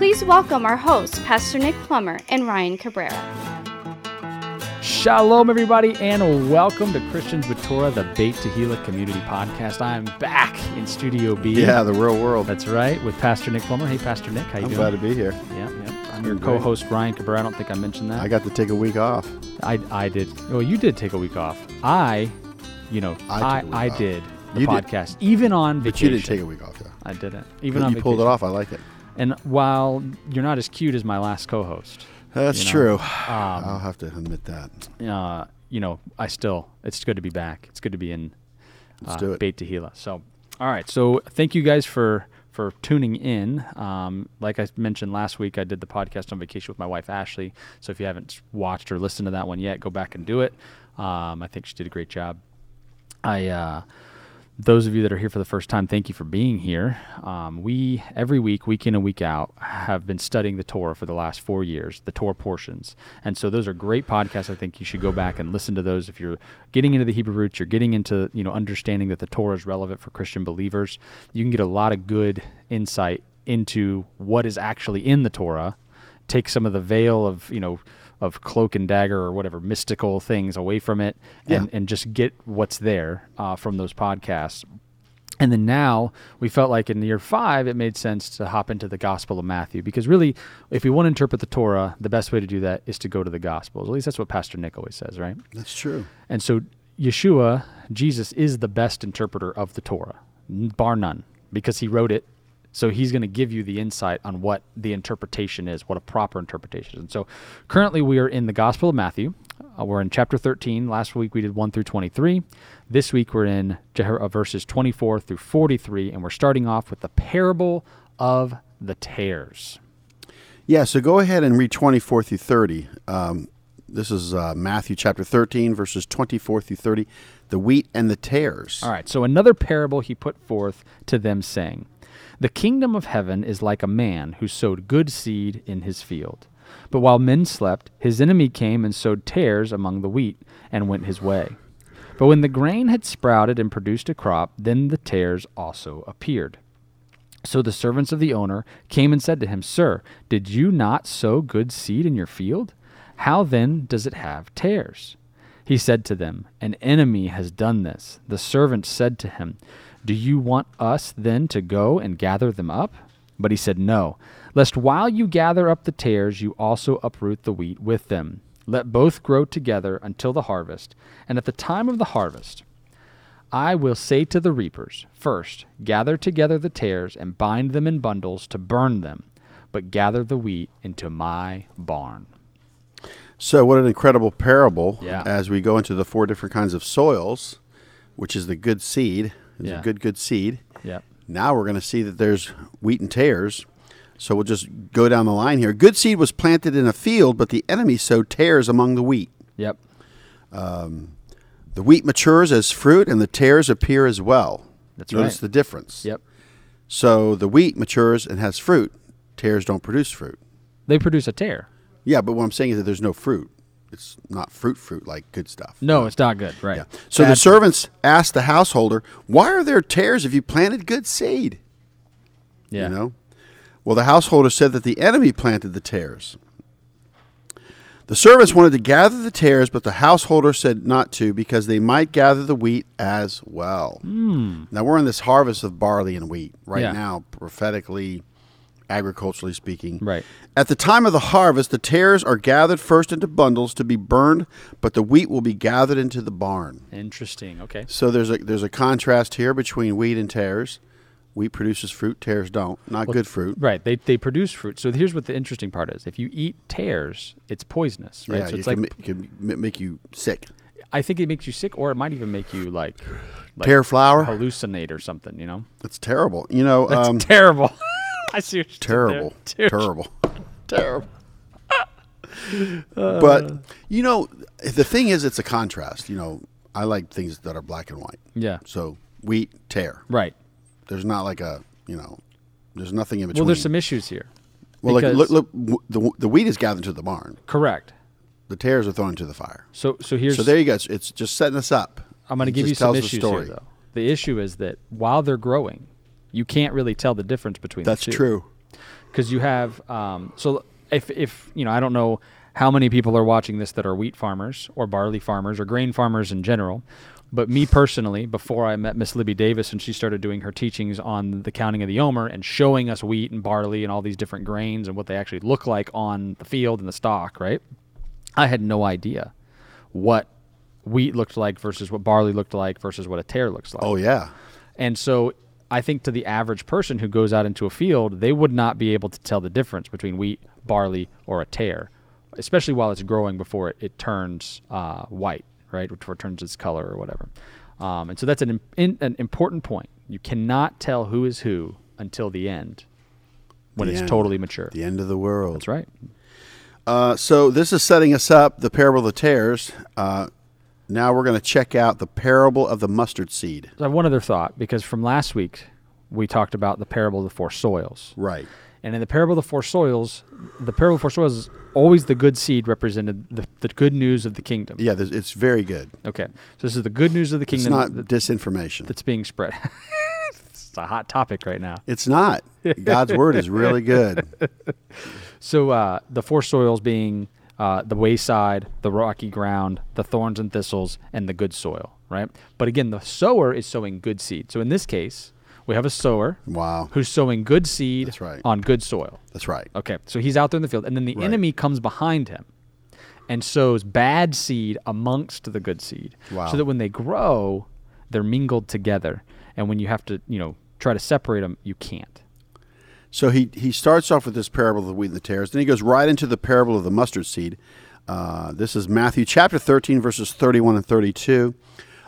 Please welcome our hosts, Pastor Nick Plummer and Ryan Cabrera. Shalom, everybody, and welcome to Christians with Torah, the Beit Tehillah Community Podcast. I'm back in Studio B. Yeah, the real world. That's right, with Pastor Nick Plummer. Hey, Pastor Nick, how you I'm doing? glad to be here. Yeah, yeah. I'm your co-host Ryan Cabrera. I don't think I mentioned that. I got to take a week off. I, I did. Well, you did take a week off. I, you know, I I, took a week I, did the You did. podcast, even on But you didn't take a week off, though. I didn't. Even But on you pulled it off. I like it. And while you're not as cute as my last co-host, That's You know, true. um, I'll have to admit that. uh, you know, I still, it's good to be back. It's good to be in Let's uh, do it. Beit Tehillah. So, all right. So, thank you guys for for tuning in. Um, like I mentioned last week, I did the podcast on vacation with my wife Ashley. So, if you haven't watched or listened to that one yet, go back and do it. Um, I think she did a great job. I. Uh, those of you that are here for the first time, thank you for being here. Um, we every week, week in and week out, have been studying the Torah for the last four years, the Torah portions, and so those are great podcasts. I think you should go back and listen to those if you're getting into the Hebrew roots, you're getting into you know understanding that the Torah is relevant for Christian believers. You can get a lot of good insight into what is actually in the Torah. Take some of the veil of you know of cloak and dagger or whatever mystical things away from it, and, Yeah. and just get what's there uh, from those podcasts. And then now we felt like in year five, it made sense to hop into the Gospel of Matthew because really, if we want to interpret the Torah, the best way to do that is to go to the Gospels. At least that's what Pastor Nick always says, right? That's true. And so Yeshua, Jesus, is the best interpreter of the Torah, bar none, because he wrote it. So he's going to give you the insight on what the interpretation is, what a proper interpretation is. And so currently we are in the Gospel of Matthew. Uh, we're in chapter 13. Last week we did 1 through 23. This week we're in uh, verses 24 through 43, and we're starting off with the parable of the tares. Yeah, so go ahead and read 24 through 30. Um, this is uh, Matthew chapter 13, verses 24 through 30. The wheat and the tares. All right, so another parable he put forth to them, saying, The kingdom of heaven is like a man who sowed good seed in his field. But while men slept, his enemy came and sowed tares among the wheat, and went his way. But when the grain had sprouted and produced a crop, then the tares also appeared. So the servants of the owner came and said to him, Sir, did you not sow good seed in your field? How then does it have tares? He said to them, An enemy has done this. The servants said to him, Do you want us then to go and gather them up? But he said, No, lest while you gather up the tares, you also uproot the wheat with them. Let both grow together until the harvest. And at the time of the harvest, I will say to the reapers, First, gather together the tares and bind them in bundles to burn them, but gather the wheat into my barn. So, what an incredible parable Yeah. as we go into the four different kinds of soils, which is the good seed. Is Yeah. a good, good seed. Yep. Now we're going to see that there's wheat and tares. So we'll just go down the line here. Good seed was planted in a field, but the enemy sowed tares among the wheat. Yep. Um, the wheat matures as fruit, and the tares appear as well. That's Notice right. the difference. Yep. So the wheat matures and has fruit. Tares don't produce fruit. They produce a tear. Yeah, but what I'm saying is that there's no fruit. It's not fruit, fruit like good stuff. No, it's not good. Right. Yeah. So the Bad- servants asked the householder, "Why are there tares if you planted good seed?" Yeah. You know? Well, the householder said that the enemy planted the tares. The servants wanted to gather the tares, but the householder said not to because they might gather the wheat as well. Hmm. Now, we're in this harvest of barley and wheat right. Yeah. now, prophetically, agriculturally speaking. Right. At the time of the harvest, the tares are gathered first into bundles to be burned, but the wheat will be gathered into the barn. Interesting. Okay. So there's a there's a contrast here between wheat and tares. Wheat produces fruit, tares don't. Not good fruit. Right. They, they produce fruit. So here's what the interesting part is. If you eat tares, it's poisonous, right? Yeah, so it it's like ma- can make you sick. I think it makes you sick, or it might even make you like, like Pear flour. hallucinate or something. You know, That's terrible. You know, that's um, terrible. I see. What you terrible, terrible, terrible. but you know, the thing is, it's a contrast. You know, I like things that are black and white. Yeah. So wheat, tear. Right. There's not like a you know, there's nothing in between. Well, there's some issues here. Well, like look, look, the the wheat is gathered to the barn. Correct. The tares are thrown into the fire. So so here's So there you go. It's, it's just setting us up. I'm going to give you some issues here though. The issue is that while they're growing, you can't really tell the difference between That's the two. true. because you have um, so if if you know I don't know how many people are watching this that are wheat farmers or barley farmers or grain farmers in general, but me personally, before I met Miss Libby Davis and she started doing her teachings on the counting of the omer and showing us wheat and barley and all these different grains and what they actually look like on the field and the stock, right? I had no idea what wheat looked like versus what barley looked like versus what a tear looks like. Oh yeah. And so I think to the average person who goes out into a field, they would not be able to tell the difference between wheat, barley, or a tear, especially while it's growing before it, it turns uh, white, right? Before it turns its color or whatever. Um, and so that's an, in, an important point. You cannot tell who is who until the end when The it's end. totally mature. The end of the world. That's right. Uh, so this is setting us up the parable of the tares. Uh, now we're going to check out the parable of the mustard seed. I have one other thought because from last week we talked about the parable of the four soils. Right. And in the parable of the four soils, the parable of the four soils is always the good seed represented the, the good news of the kingdom. Yeah, it's very good. Okay. So this is the good news of the It's kingdom not that- disinformation. that's being spread. it's a hot topic right now. It's not. God's word is really good. So uh, the four soils being uh, the wayside, the rocky ground, the thorns and thistles, and the good soil, right? But again, the sower is sowing good seed. So in this case, we have a sower Wow. who's sowing good seed That's right. on good soil. That's right. Okay, so he's out there in the field, and then the Right. enemy comes behind him and sows bad seed amongst the good seed, Wow. so that when they grow, they're mingled together. And when you have to, you know, try to separate them, you can't. So he, he starts off with this parable of the wheat and the tares. Then he goes right into the parable of the mustard seed. Uh, this is Matthew chapter 13, verses 31 and 32.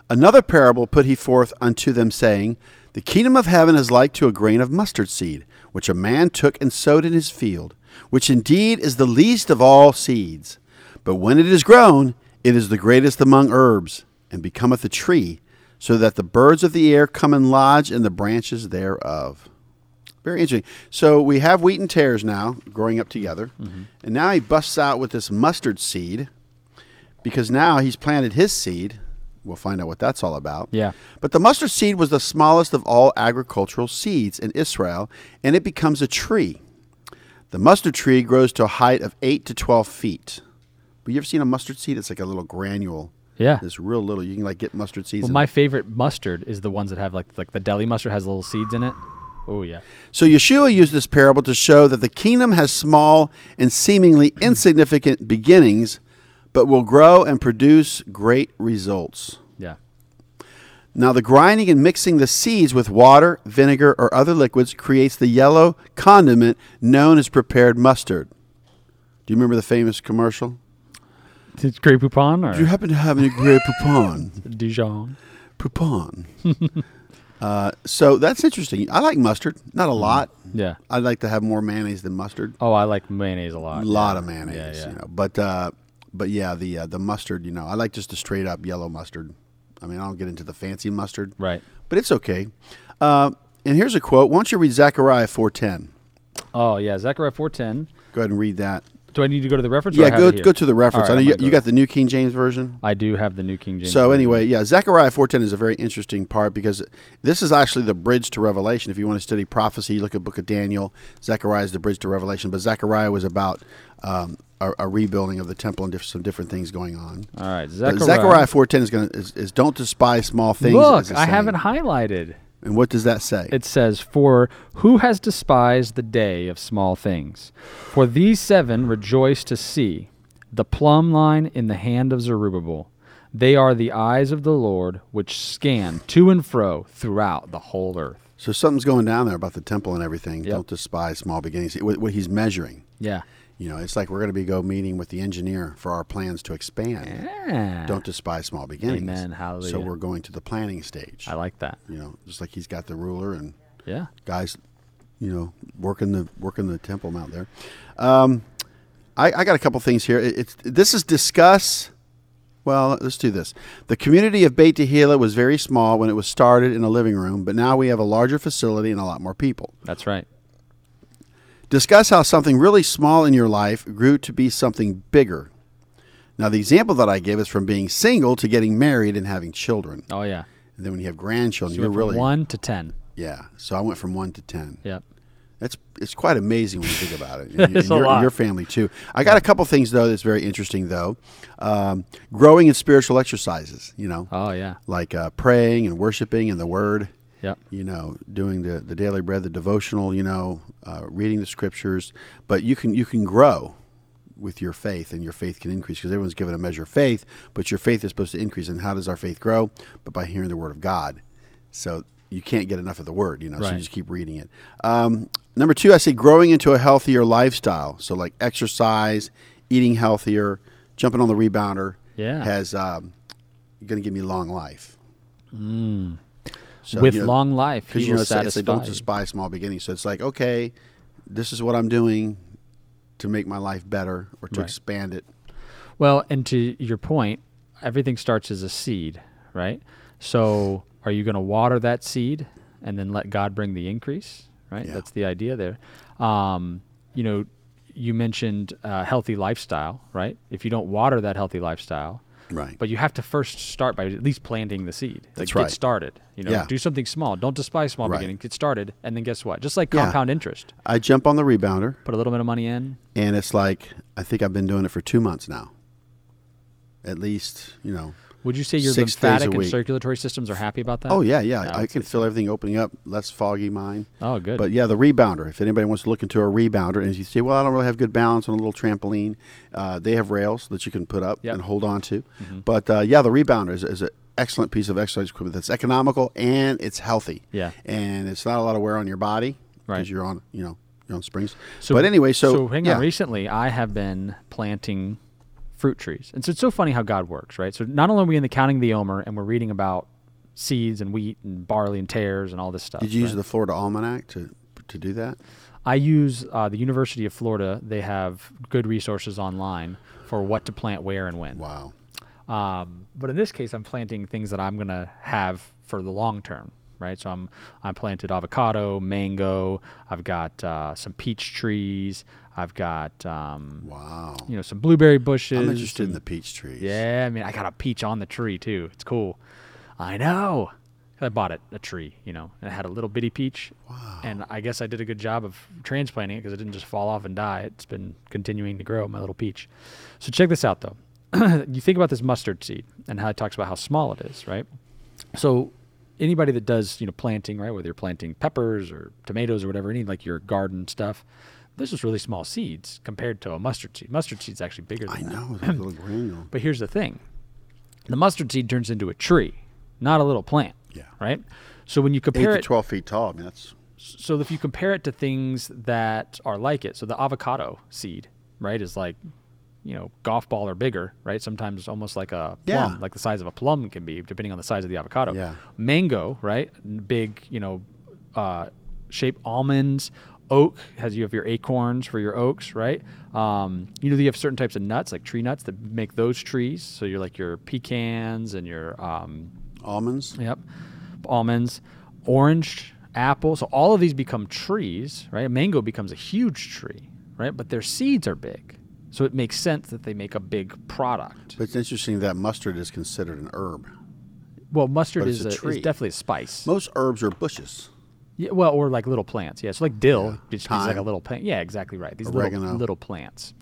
Another parable put he forth unto them, saying, The kingdom of heaven is like to a grain of mustard seed, which a man took and sowed in his field, which indeed is the least of all seeds. But when it is grown, it is the greatest among herbs, and becometh a tree, so that the birds of the air come and lodge in the branches thereof. Very interesting. So we have wheat and tares now growing up together, mm-hmm. and now he busts out with this mustard seed because now he's planted his seed. We'll find out what that's all about. Yeah. But the mustard seed was the smallest of all agricultural seeds in Israel, and it becomes a tree. The mustard tree grows to a height of 8 to 12 feet. But you ever seen a mustard seed? It's like a little granule. Yeah. It's real little. You can like get mustard seeds. Well, my favorite mustard is the ones that have like like the deli mustard has little seeds in it. Oh yeah. So Yeshua used this parable to show that the kingdom has small and seemingly insignificant beginnings, but will grow and produce great results. Yeah. Now, the grinding and mixing the seeds with water, vinegar, or other liquids creates the yellow condiment known as prepared mustard. Do you remember the famous commercial? It's Grey Poupon or Do you happen to have any Grey Poupon? Dijon? Poupon. uh, so that's interesting. I like mustard, not a lot. Yeah. I'd like to have more mayonnaise than mustard. Oh, I like mayonnaise a lot. a lot yeah. of mayonnaise, Yeah, yeah. you know. But uh, but yeah, the uh, the mustard, you know, I like just the straight up yellow mustard. I mean, I don't get into the fancy mustard, Right. but it's okay. Uh, and here's a quote. Why don't you read Zechariah four ten? Oh yeah, Zechariah four ten. Go ahead and read that. Do I need to go to the reference? Yeah, go go to the reference. All I know you, I'm you got the New King James version. I do have the New King James. So Version. anyway, yeah, Zechariah 4:10 is a very interesting part because this is actually the bridge to Revelation. If you want to study prophecy, you look at Book of Daniel. Zechariah is the bridge to Revelation, but Zechariah was about um, a, a rebuilding of the temple and diff- some different things going on. All right, Zechariah. Zechariah 4:10 is going is, is don't despise small things. Look, I haven't highlighted. And what does that say? It says, For who has despised the day of small things? For these seven rejoice to see the plumb line in the hand of Zerubbabel. They are the eyes of the Lord, which scan to and fro throughout the whole earth. so something's going down there about the temple and everything. Yep. Don't despise small beginnings. What, what he's measuring. Yeah. You know, it's like we're going to be go meeting with the engineer for our plans to expand. Yeah. Don't despise small beginnings. Amen. So we're going to the planning stage. I like that. you know, just like he's got the ruler and Yeah. guys, you know, working the working the temple mount there. Um, I, I got a couple things here. It, it's this is discuss. Well, let's do this. The community of Beit Tehillah was very small when it was started in a living room, but now we have a larger facility and a lot more people. That's right. Discuss how something really small in your life grew to be something bigger. Now, the example that I give is from being single to getting married and having children. Oh yeah. And then when you have grandchildren, So you're from really one to ten. yeah. So I went from one to ten. Yep. That's it's quite amazing when you think about it. And, It's and a your, lot. your family too. I got a couple things though that's very interesting though. Um, growing in spiritual exercises, you know, Oh yeah. like uh, praying and worshiping and the Word. Yep. You know, doing the, the daily bread, the devotional. You know, uh, reading the scriptures. But you can you can grow with your faith, and your faith can increase because everyone's given a measure of faith. But your faith is supposed to increase. And how does our faith grow? But by hearing the Word of God. So you can't get enough of the Word. You know, so you just keep reading it. Um, number two, I say growing into a healthier lifestyle. So like exercise, eating healthier, jumping on the rebounder. Yeah. has um, going to give me long life. So, With you know, long life, because you know will it's it's like, don't despise small beginnings. So it's like okay, this is what I'm doing to make my life better or to Right. expand it. Well, and to your point, everything starts as a seed, right? So, are you going to water that seed and then let God bring the increase? Right. Yeah. That's the idea there. Um, you know, you mentioned uh, healthy lifestyle, right? If you don't water that healthy lifestyle, Right. but you have to first start by at least planting the seed. Like That's get started. You know, Yeah. do something small. Don't despise small Right. beginnings. Get started, and then guess what? Just like Yeah. compound interest, I jump on the rebounder, put a little bit of money in. and it's like I think I've been doing it for two months now. At least, you know. Would you say your Six lymphatic and circulatory systems are happy about that? Oh yeah, yeah. Yeah, I can feel everything opening up, less foggy mind. Oh, good. But yeah, the rebounder. If anybody wants to look into a rebounder, and you say, "Well, I don't really have good balance on a little trampoline," uh, they have rails that you can put up Yep. and hold on to. Mm-hmm. But uh, yeah, the rebounder is, is an excellent piece of exercise equipment that's economical and it's healthy. Yeah. and it's not a lot of wear on your body Right. because you're on, you know, you're on springs. So, but anyway, so, hang yeah. on. Recently, I have been planting fruit trees, and so it's so funny how God works, right? So not only are we in the counting of the Omer, and we're reading about seeds and wheat and barley and tares and all this stuff. Did you use the Florida Almanac to to do that? I use uh, the University of Florida. They have good resources online for what to plant where and when. Wow. Um, but in this case, I'm planting things that I'm gonna have for the long term, right? So I'm I planted avocado, mango. I've got uh, some peach trees. I've got um, Wow. you know some blueberry bushes. I'm interested in the peach trees. Yeah, I mean I got a peach on the tree too. It's cool. I know. I bought it a tree, you know, and it had a little bitty peach. Wow. And I guess I did a good job of transplanting it because it didn't just fall off and die. It's been continuing to grow, my little peach. So check this out though. you think about this mustard seed and how it talks about how small it is, right? So anybody that does, you know, planting, right, whether you're planting peppers or tomatoes or whatever, any like your garden stuff, those is really small seeds compared to a mustard seed. Mustard seed's actually bigger than I that. know. That little granule. But here's the thing the mustard seed turns into a tree, not a little plant. Yeah. Right? So when you compare Eight compare to it, twelve feet tall. I mean, that's so if you compare it to things that are like it, so the avocado seed, right, is like, you know, golf ball or bigger, right? Sometimes almost like a plum, Yeah. like the size of a plum can be, depending on the size of the avocado. Yeah. Mango, right? Big, you know, uh, shaped almonds. Oak has you have your acorns for your oaks, right? Um, you know, you have certain types of nuts, like tree nuts, that make those trees. So you're like your pecans and your um, almonds. Yep. Almonds, orange, apple. So all of these become trees, right? A mango becomes a huge tree, right? But their seeds are big. So it makes sense that they make a big product. But it's interesting that mustard is considered an herb. Well, mustard is, a a, is definitely a spice. Most herbs are bushes. Yeah, well, or like little plants. Yeah, so like dill, Yeah. like a little plant. Yeah, exactly right. These Oregano. little little plants.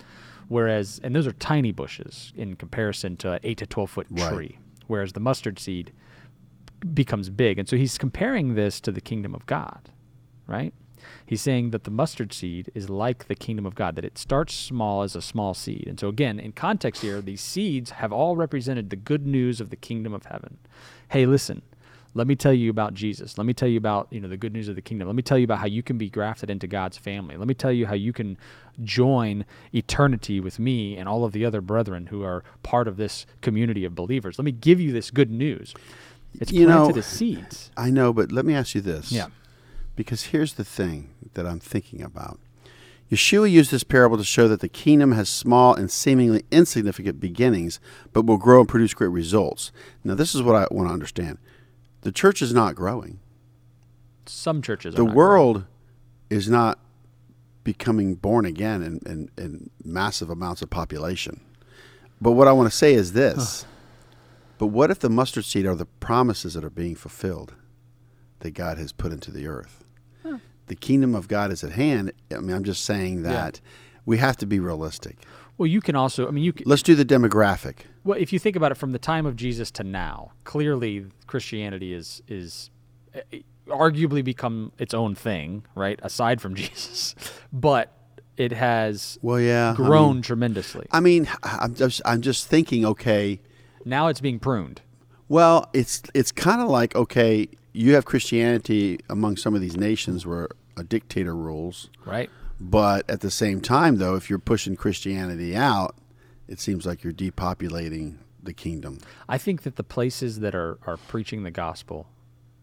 Whereas, and those are tiny bushes in comparison to an eight to twelve foot Right. tree. Whereas the mustard seed becomes big, and so he's comparing this to the kingdom of God, right? He's saying that the mustard seed is like the kingdom of God, that it starts small as a small seed. And so, again, in context here, these seeds have all represented the good news of the kingdom of heaven. Hey, listen, let me tell you about Jesus. Let me tell you about you know the good news of the kingdom. Let me tell you about how you can be grafted into God's family. Let me tell you how you can join eternity with me and all of the other brethren who are part of this community of believers. Let me give you this good news. It's You planted know- as seeds. I know, but let me ask you this. Yeah. Because here's the thing that I'm thinking about. Yeshua used this parable to show that the kingdom has small and seemingly insignificant beginnings, but will grow and produce great results. Now, this is what I want to understand the church is not growing, Some churches. the world is not becoming born again in, in, in massive amounts of population. But what I want to say is this. But what if the mustard seed are the promises that are being fulfilled that God has put into the earth? The kingdom of God is at hand. I mean, I'm just saying that we have to be realistic. Well, you can also. I mean, you. Can, Let's do the demographic. well, if you think about it from the time of Jesus to now, clearly Christianity is is uh, arguably become its own thing, right? Aside from Jesus, but it has Well, yeah. I grown mean- tremendously. I mean, I'm just, I'm just thinking, okay, now it's being pruned. Well, it's it's kind of like okay, you have Christianity among some of these nations where a dictator rules, Right. But at the same time, though, if you're pushing Christianity out, it seems like you're depopulating the kingdom. I think that the places that are, are preaching the gospel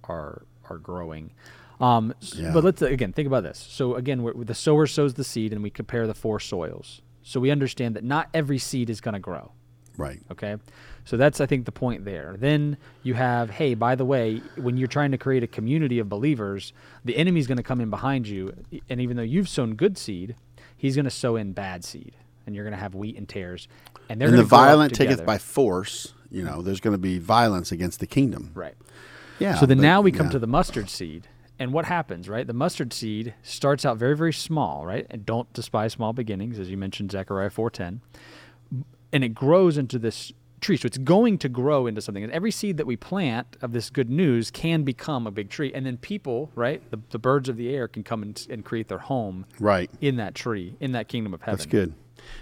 are are growing. Um, Yeah. But let's again think about this. So again, the sower sows the seed, and we compare the four soils. So we understand that not every seed is going to grow. Right. Okay, so that's I think the point there. Then you have, hey, by the way, when you're trying to create a community of believers, the enemy's going to come in behind you, and even though you've sown good seed, he's going to sow in bad seed, and you're going to have wheat and tares, and they're And going the to grow up violent taketh by force. You know, there's going to be violence against the kingdom. right. Yeah. So then but- now we come yeah. to the mustard seed. And what happens, right? The mustard seed starts out very, very small, right? And don't despise small beginnings, as you mentioned, Zechariah 4.10. And it grows into this tree. So it's going to grow into something. And every seed that we plant of this good news can become a big tree. And then people, right? The, the birds of the air can come and, and create their home right. in that tree, in that kingdom of heaven. That's good.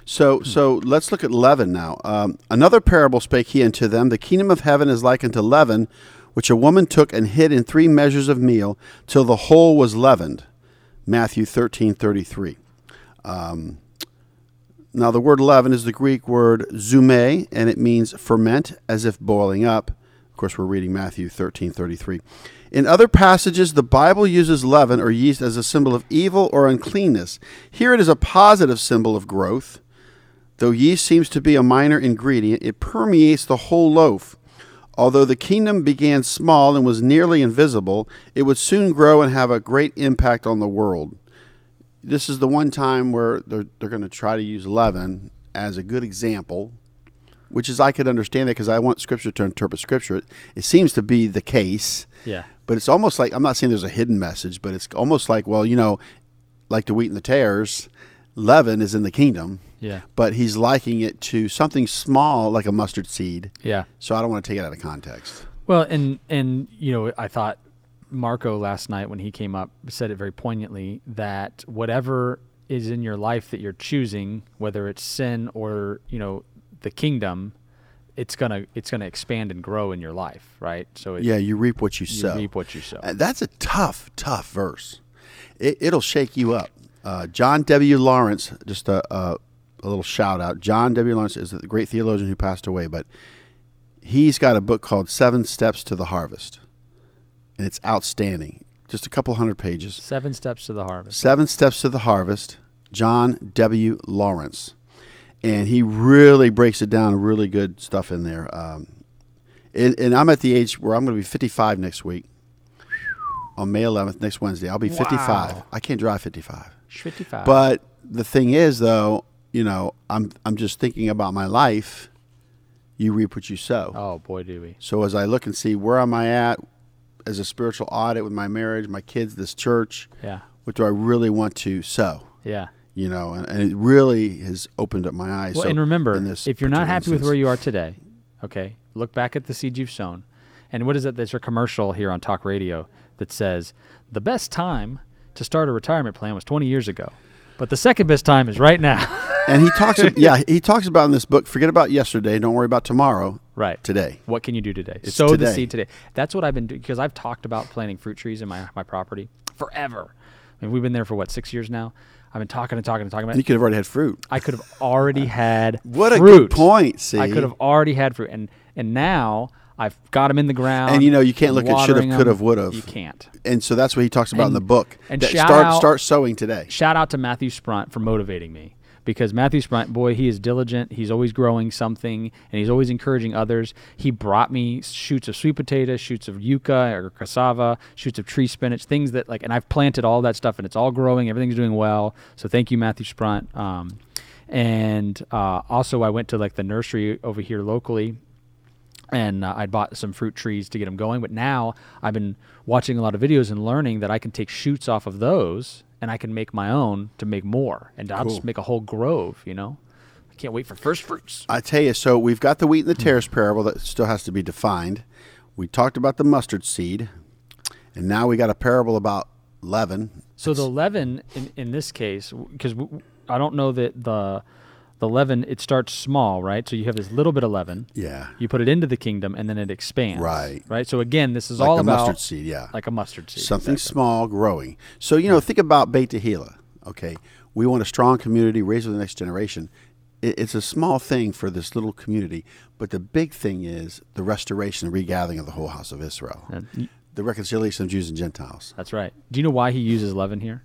So, so let's look at leaven now. Um, Another parable spake he unto them: The kingdom of heaven is like unto leaven, which a woman took and hid in three measures of meal till the whole was leavened. Matthew thirteen thirty three. Um, now, the word leaven is the Greek word zume, and it means ferment, as if boiling up. Of course, we're reading Matthew thirteen thirty three. In other passages, the Bible uses leaven or yeast as a symbol of evil or uncleanness. Here it is a positive symbol of growth. Though yeast seems to be a minor ingredient, it permeates the whole loaf. Although the kingdom began small and was nearly invisible, it would soon grow and have a great impact on the world. This is the one time where they're, they're going to try to use leaven as a good example, which is I could understand that because I want Scripture to interpret Scripture. It, it seems to be the case. Yeah. But it's almost like I'm not saying there's a hidden message, but it's almost like, well, you know, like the wheat and the tares, leaven is in the kingdom, Yeah. but he's liking it to something small like a mustard seed. Yeah. So I don't want to take it out of context. Well, and and you know, I thought Marco last night when he came up said it very poignantly that whatever is in your life that you're choosing, whether it's sin or you know the kingdom, it's gonna it's gonna expand and grow in your life, right? So it, Yeah, you reap what you, you sow. reap what you sow. Uh, That's a tough, tough verse. It, it'll shake you up. Uh, John W. Lawrence, just a, a, a little shout out. John W. Lawrence is the great theologian who passed away, but he's got a book called Seven Steps to the Harvest, and it's outstanding. Just a couple hundred pages. Seven steps to the harvest. Seven Steps to the Harvest, John W. Lawrence. And he really breaks it down, really good stuff in there. Um, and, and I'm at the age where I'm going to be 55 next week. On May 11th, next Wednesday, I'll be 55. Wow. I can't drive 55. Fifty-five. But the thing is, though, you know, I'm I'm just thinking about my life. You reap what you sow. oh boy, do we. So as I look and see where am I at as a spiritual audit with my marriage, my kids, this church, Yeah. what do I really want to sow? Yeah. You know, and, and it really has opened up my eyes. Well, So and remember, if you're not happy with where you are today, okay, look back at the seeds you've sown. And what is it? There's a commercial here on talk radio that says the best time to start a retirement plan was 20 years ago, but the second best time is right now. and he talks, yeah, he talks about in this book. Forget about yesterday. Don't worry about tomorrow. Right. Today. What can you do today? It's Sow the seed today. That's what I've been doing because I've talked about planting fruit trees in my, my property forever. I mean, we've been there for what, six years now? I've been talking and talking and talking about And you could have already had fruit. I could have already had What a good point. See, I could have already had fruit, and and now I've got them in the ground. And, you know, you can't look at should have, could have, would have. You can't. And so that's what he talks about in the book. and start out- start sowing today. Shout out to Matthew Sprunt for motivating me because Matthew Sprunt, boy, he is diligent. He's always growing something and he's always encouraging others. He brought me shoots of sweet potato, shoots of yucca or cassava, shoots of tree spinach, things that like, and I've planted all that stuff and it's all growing. Everything's doing well. So thank you, Matthew Sprunt. Um, and uh, also, I went to like the nursery over here locally and uh, I'd bought some fruit trees to get them going. But now I've been watching a lot of videos and learning that I can take shoots off of those and I can make my own to make more, and I'll Cool. just make a whole grove. You know, I can't wait for first fruits. I tell you, so we've got the wheat and the tares parable that still has to be defined. We talked about the mustard seed, and now we got a parable about leaven. So the leaven in, in this case, because I don't know that the the leaven it starts small, right? So you have this little bit of leaven. Yeah. You put it into the kingdom, and then it expands. Right. Right. So again, this is Like all about mustard seed, yeah. like a mustard seed. Something exactly. small growing. So, you know, think about Beit Tehillah. Okay. We want a strong community, raise for the next generation. It, it's a small thing for this little community, but the big thing is the restoration and regathering of the whole house of Israel, And the reconciliation of Jews and Gentiles. That's right. Do you know why he uses leaven here?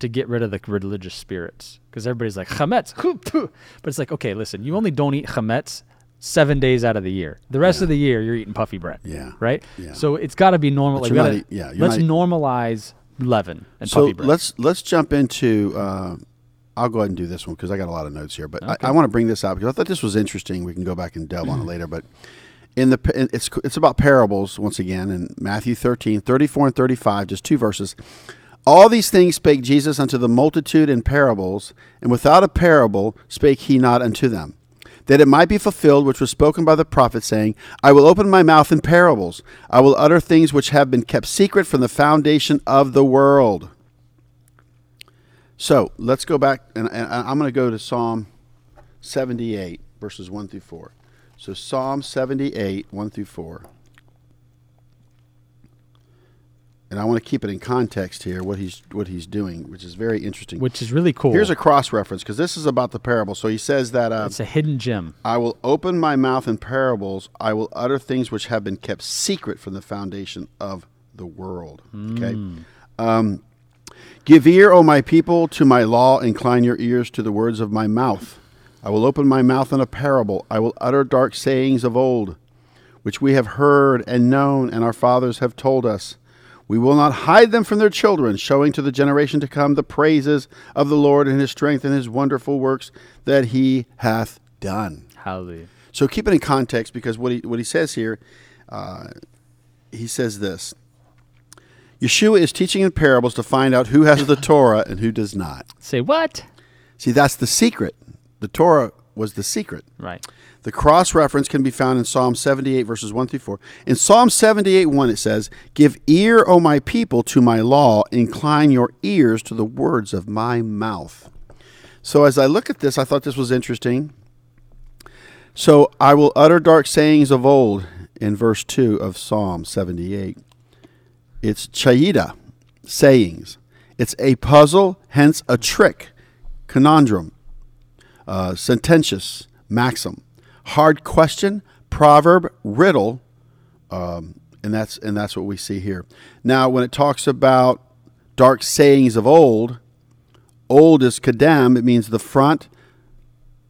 To get rid of the religious spirits, because everybody's like chametz, but it's like okay, listen, you only don't eat chametz seven days out of the year. The rest of the year, you're eating puffy bread. Yeah. Right. Yeah. So it's got to be normal. Like, you're we not gotta- eat- yeah, let's normalize leaven and so puffy bread. let's let's jump into. Uh, I'll go ahead and do this one because I got a lot of notes here. But I, I want to bring this out because I thought this was interesting. We can go back and delve on it later. But in the it's it's about parables once again in Matthew 13, 34 and 35, just two verses. All these things spake Jesus unto the multitude in parables, and without a parable spake he not unto them. That it might be fulfilled which was spoken by the prophet, saying, I will open my mouth in parables. I will utter things which have been kept secret from the foundation of the world. So let's go back, and, and I'm going to go to Psalm 78, verses 1 through 4. So Psalm 78, 1 through 4. And I want to keep it in context here, what he's what he's doing, which is very interesting. which is really cool. Here's a cross reference because this is about the parable. So he says that uh, it's a hidden gem. I will open my mouth in parables. I will utter things which have been kept secret from the foundation of the world. Okay. Um, Give ear, O my people, to my law. Incline your ears to the words of my mouth. I will open my mouth in a parable. I will utter dark sayings of old, which we have heard and known, and our fathers have told us. We will not hide them from their children, showing to the generation to come the praises of the Lord and his strength and his wonderful works that he hath done. Hallelujah. So keep it in context because what he what he says here, uh, he says this. Yeshua is teaching in parables to find out who has the Torah and who does not. Say what? See, that's the secret. The Torah was the secret. Right. The cross reference can be found in Psalm 78, verses 1 through 4. In Psalm 78, 1, it says, Give ear, O my people, to my law, incline your ears to the words of my mouth. So as I look at this, I thought this was interesting. So I will utter dark sayings of old in verse 2 of Psalm 78. It's chaida, sayings. It's a puzzle, hence a trick, conundrum, uh, sententious, maxim, hard question, proverb, riddle, um, and that's and that's what we see here. Now, when it talks about dark sayings of old, old is kadam. It means the front,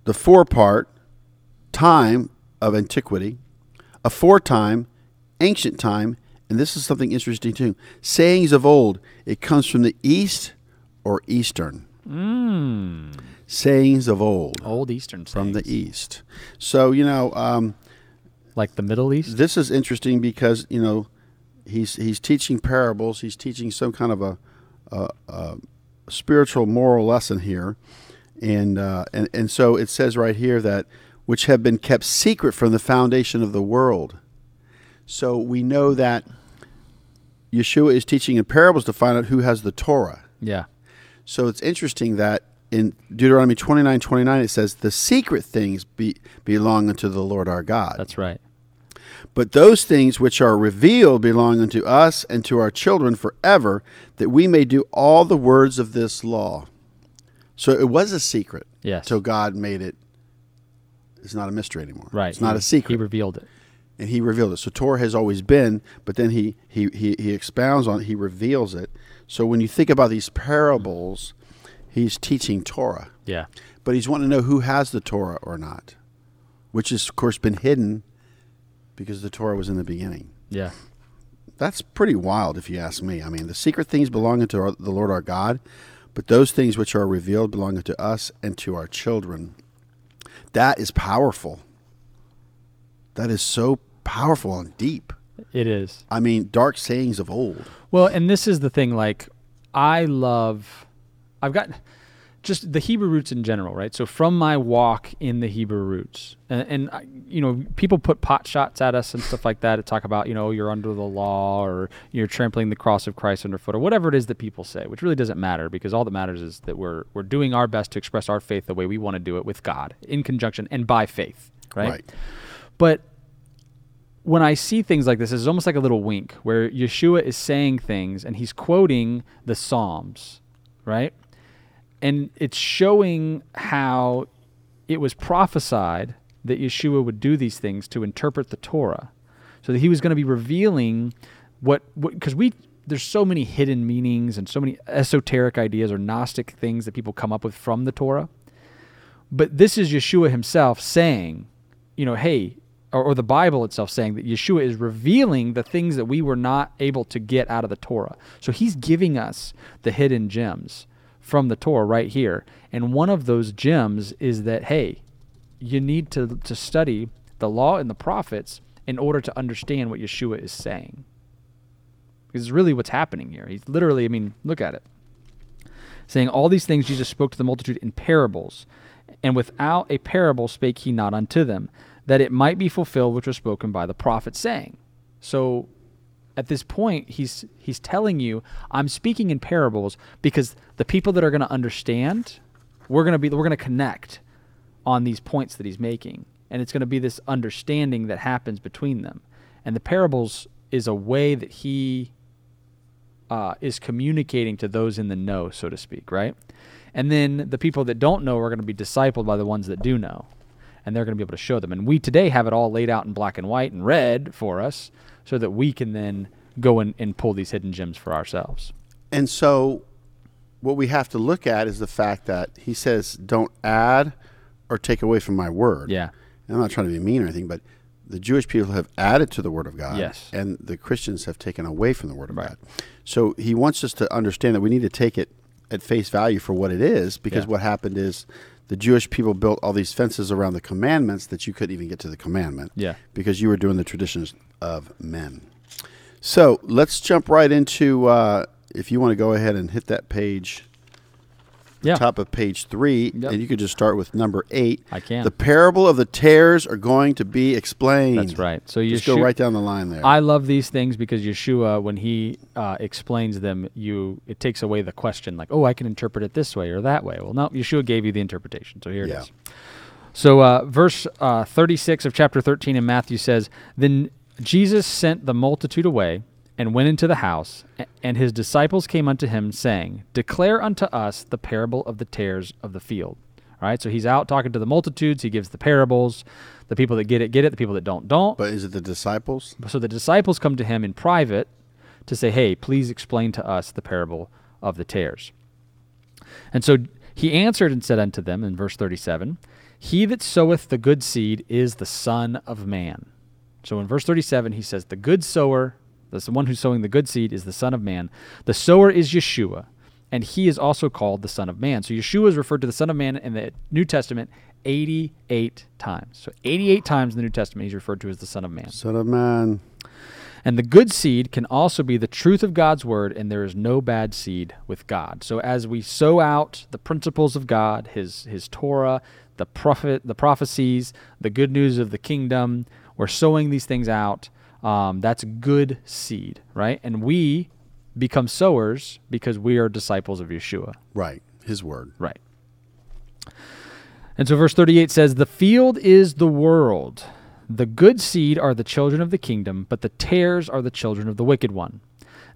the forepart, time of antiquity, aforetime, ancient time, and this is something interesting too. Sayings of old. It comes from the east or eastern. Mm. Sayings of old Old Eastern from the east. So you know. Um, like the Middle East. this is interesting because you know he's he's teaching parables he's teaching some kind of a, a, a spiritual moral lesson here and, uh, and and so it says right here that which have been kept secret from the foundation of the world so we know that yeshua is teaching in parables to find out who has the torah Yeah. so it's interesting that in deuteronomy 29 29 it says the secret things be, belong unto the lord our god That's right. but those things which are revealed belong unto us and to our children forever, that we may do all the words of this law. So it was a secret Yes. till God made it. It's not a mystery anymore. Right. It's not He- a secret. He revealed it. and he revealed it. So Torah has always been, but then he he he, he expounds on it, he reveals it. So when you think about these parables, he's teaching Torah, Yeah. but he's wanting to know who has the Torah or not, which has of course been hidden because the Torah was in the beginning. Yeah. That's pretty wild, if you ask me. I mean, the secret things belong unto our, the Lord our God, but those things which are revealed belong unto us and to our children. That is powerful. That is so powerful and deep. It is. I mean, dark sayings of old. Well, and this is the thing. Like, I love, I've got just the Hebrew roots in general, right? So from my walk in the Hebrew roots, and, and uh, you know, people put pot shots at us and stuff like that to talk about, you know, you're under the law or you're trampling the cross of Christ underfoot or whatever it is that people say, which really doesn't matter because all that matters is that we're we're doing our best to express our faith the way we want to do it with God in conjunction and by faith, right? Right. But when I see things like this, it's almost like a little wink where Yeshua is saying things and he's quoting the Psalms, right? And it's showing how it was prophesied that Yeshua would do these things to interpret the Torah. So that he was going to be revealing what, because we, there's so many hidden meanings and so many esoteric ideas or Gnostic things that people come up with from the Torah. But this is Yeshua himself saying, you know, hey, or, or the Bible itself saying that Yeshua is revealing the things that we were not able to get out of the Torah. So he's giving us the hidden gems from the Torah right here. And one of those gems is that, hey, you need to, to study the law and the prophets in order to understand what Yeshua is saying. Because it's really what's happening here. He's literally, I mean, look at it saying, All these things Jesus spoke to the multitude in parables, and without a parable spake he not unto them, that it might be fulfilled which was spoken by the prophet, saying. So at this point, he's he's telling you, I'm speaking in parables because the people that are going to understand, we're going to be we're going to connect on these points that he's making, and it's going to be this understanding that happens between them. And the parables is a way that he uh, is communicating to those in the know, so to speak, right? And then the people that don't know are going to be discipled by the ones that do know, and they're going to be able to show them. And we today have it all laid out in black and white and red for us, so that we can then go and, and pull these hidden gems for ourselves. And so, what we have to look at is the fact that he says, "Don't add or take away from my word." Yeah. And I'm not trying to be mean or anything, but the Jewish people have added to the word of God, Yes. and the Christians have taken away from the word of Right. God. So he wants us to understand that we need to take it at face value for what it is, because Yeah. what happened is the Jewish people built all these fences around the commandments that you couldn't even get to the commandment, Yeah. because you were doing the traditions of men. So let's jump right into. Uh, if you want to go ahead and hit that page, Yeah. top of page three, Yep. and you could just start with number eight. I can. The parable of the tares are going to be explained. That's right. So you Just go right down the line there. I love these things because Yeshua, when he uh, explains them, you it takes away the question like, oh, I can interpret it this way or that way. Well, no, Yeshua gave you the interpretation. So here it Yeah. is. So uh, verse uh, 36 of chapter 13 in Matthew says, Then Jesus sent the multitude away and went into the house, and his disciples came unto him, saying, Declare unto us the parable of the tares of the field. All right, so he's out talking to the multitudes. He gives the parables. The people that get it, get it. The people that don't, don't. but is it the disciples? So the disciples come to him in private to say, Hey, please explain to us the parable of the tares. And so he answered and said unto them in verse 37 He that soweth the good seed is the Son of Man. So in verse 37, he says, The good sower, the one who's sowing the good seed, is the Son of Man. The sower is Yeshua, and he is also called the Son of Man. So Yeshua is referred to the Son of Man in the New Testament 88 times. So 88 times in the New Testament, he's referred to as the Son of Man. Son of man. And the good seed can also be the truth of God's word, and there is no bad seed with God. So as we sow out the principles of God, His His Torah, the prophet, the prophecies, the good news of the kingdom, we're sowing these things out. Um, that's good seed, right? And we become sowers because we are disciples of Yeshua. Right. His word. Right. And so verse 38 says, The field is the world. The good seed are the children of the kingdom, but the tares are the children of the wicked one.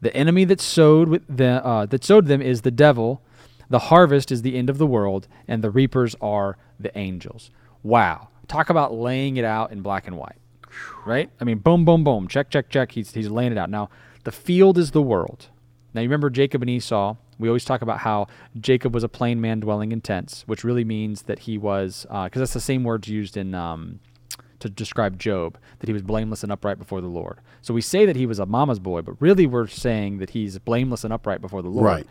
The enemy that sowed with the, uh, that sowed them is the devil. The harvest is the end of the world, and the reapers are the angels. Wow. Talk about laying it out in black and white. Right? I mean, boom, boom, boom, check, check, check. He's he's laying it out. Now, the field is the world. Now, you remember Jacob and Esau. We always talk about how Jacob was a plain man dwelling in tents, which really means that he was, because that's the same words used in um, to describe Job, that he was blameless and upright before the Lord. So we say that he was a mama's boy, but really we're saying that he's blameless and upright before the Lord. Right.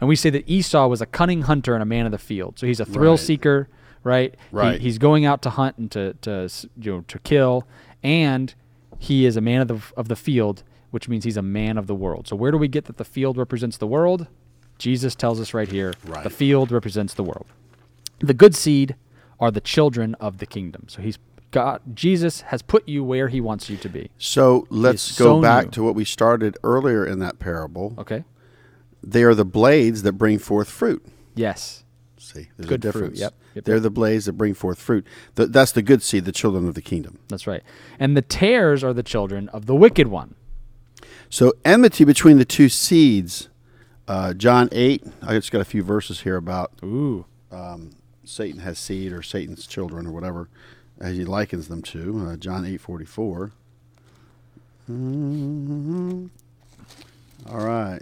And we say that Esau was a cunning hunter and a man of the field. So he's a thrill Right. seeker, right? He- Right. he's going out to hunt and to, to you know to kill, and he is a man of the of the field, which means he's a man of the world. So where do we get that the field represents the world? Jesus tells us right here. Right. The field represents the world. The good seed are the children of the kingdom. So he's God. Jesus has put you where he wants you to be. So let's go back to what we started earlier in that parable. Okay. They are the blades that bring forth fruit. Yes. See, there's Good a fruit, difference. yep, yep, They're yep. the blades that bring forth fruit. Th- that's the good seed, the children of the kingdom. That's right. And the tares are the children of the wicked one. So enmity between the two seeds. Uh, John eight. I just got a few verses here about Ooh. Satan has seed or Satan's children or whatever, as he likens them to. Uh, John eight forty four. All right.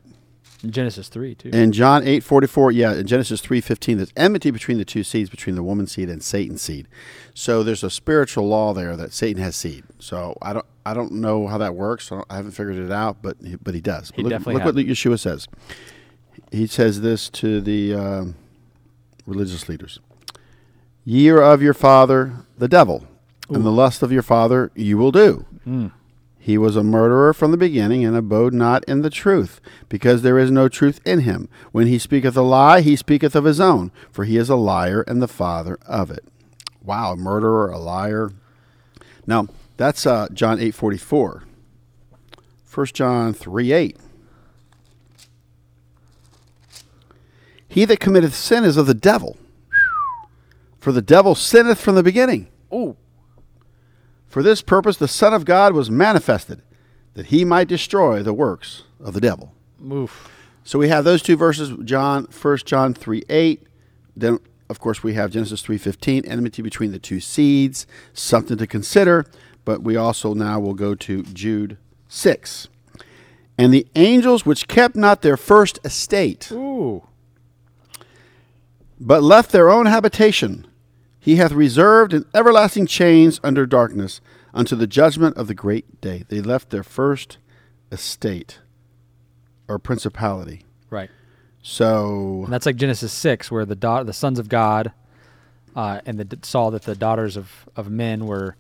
Genesis 3, too. In John eight forty four, yeah, in Genesis three fifteen, there's enmity between the two seeds, between the woman's seed and Satan's seed. So there's a spiritual law there that Satan has seed. So I don't I don't know how that works. I, I haven't figured it out, but he, but he does. He look, definitely look what. Yeshua says. He says this to the um, religious leaders: "Ye are of your father, the devil, and the lust of your father you will do." He was a murderer from the beginning and abode not in the truth, because there is no truth in him. When he speaketh a lie, he speaketh of his own, for he is a liar and the father of it. Wow, a murderer, a liar. Now, that's uh, John 8 44. 1 John 3 8. He that committeth sin is of the devil, for the devil sinneth from the beginning. Ooh. For this purpose the Son of God was manifested, that he might destroy the works of the devil. Oof. So we have those two verses, John, 1 John 3 8. Then, of course, we have Genesis three fifteen, enmity between the two seeds, something to consider. But we also now will go to Jude 6. And the angels which kept not their first estate, Ooh. but left their own habitation, he hath reserved in everlasting chains under darkness unto the judgment of the great day. They left their first estate or principality. Right. So And that's like Genesis 6, where the da- the sons of God uh, and the, saw that the daughters of, of men were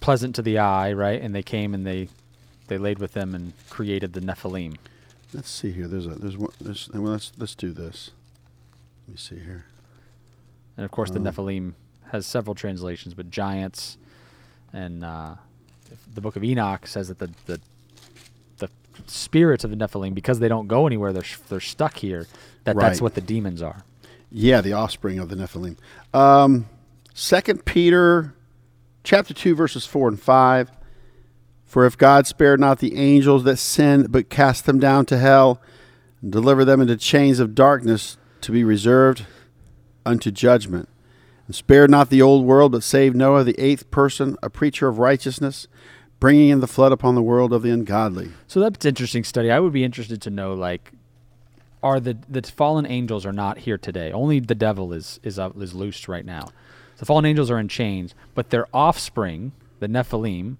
pleasant to the eye, right? And they came and they they laid with them and created the Nephilim. let's see here. There's a there's one. There's, well, let's let's do this. Let me see here. And of course, the Oh. Nephilim has several translations, but giants. And uh, the book of Enoch says that the, the the spirits of the Nephilim, because they don't go anywhere, they're sh- they're stuck here. That that's what the demons are. Yeah, the offspring of the Nephilim. Um, Second Peter, chapter two, verses four and five. For if God spared not the angels that sinned, but cast them down to hell, and delivered them into chains of darkness to be reserved unto judgment, and spared not the old world, but saved Noah, the eighth person, a preacher of righteousness, bringing in the flood upon the world of the ungodly. So that's interesting study. I would be interested to know like are the the fallen angels are not here today. Only the devil is is up, is loosed right now. The fallen angels are in chains, but their offspring, the Nephilim,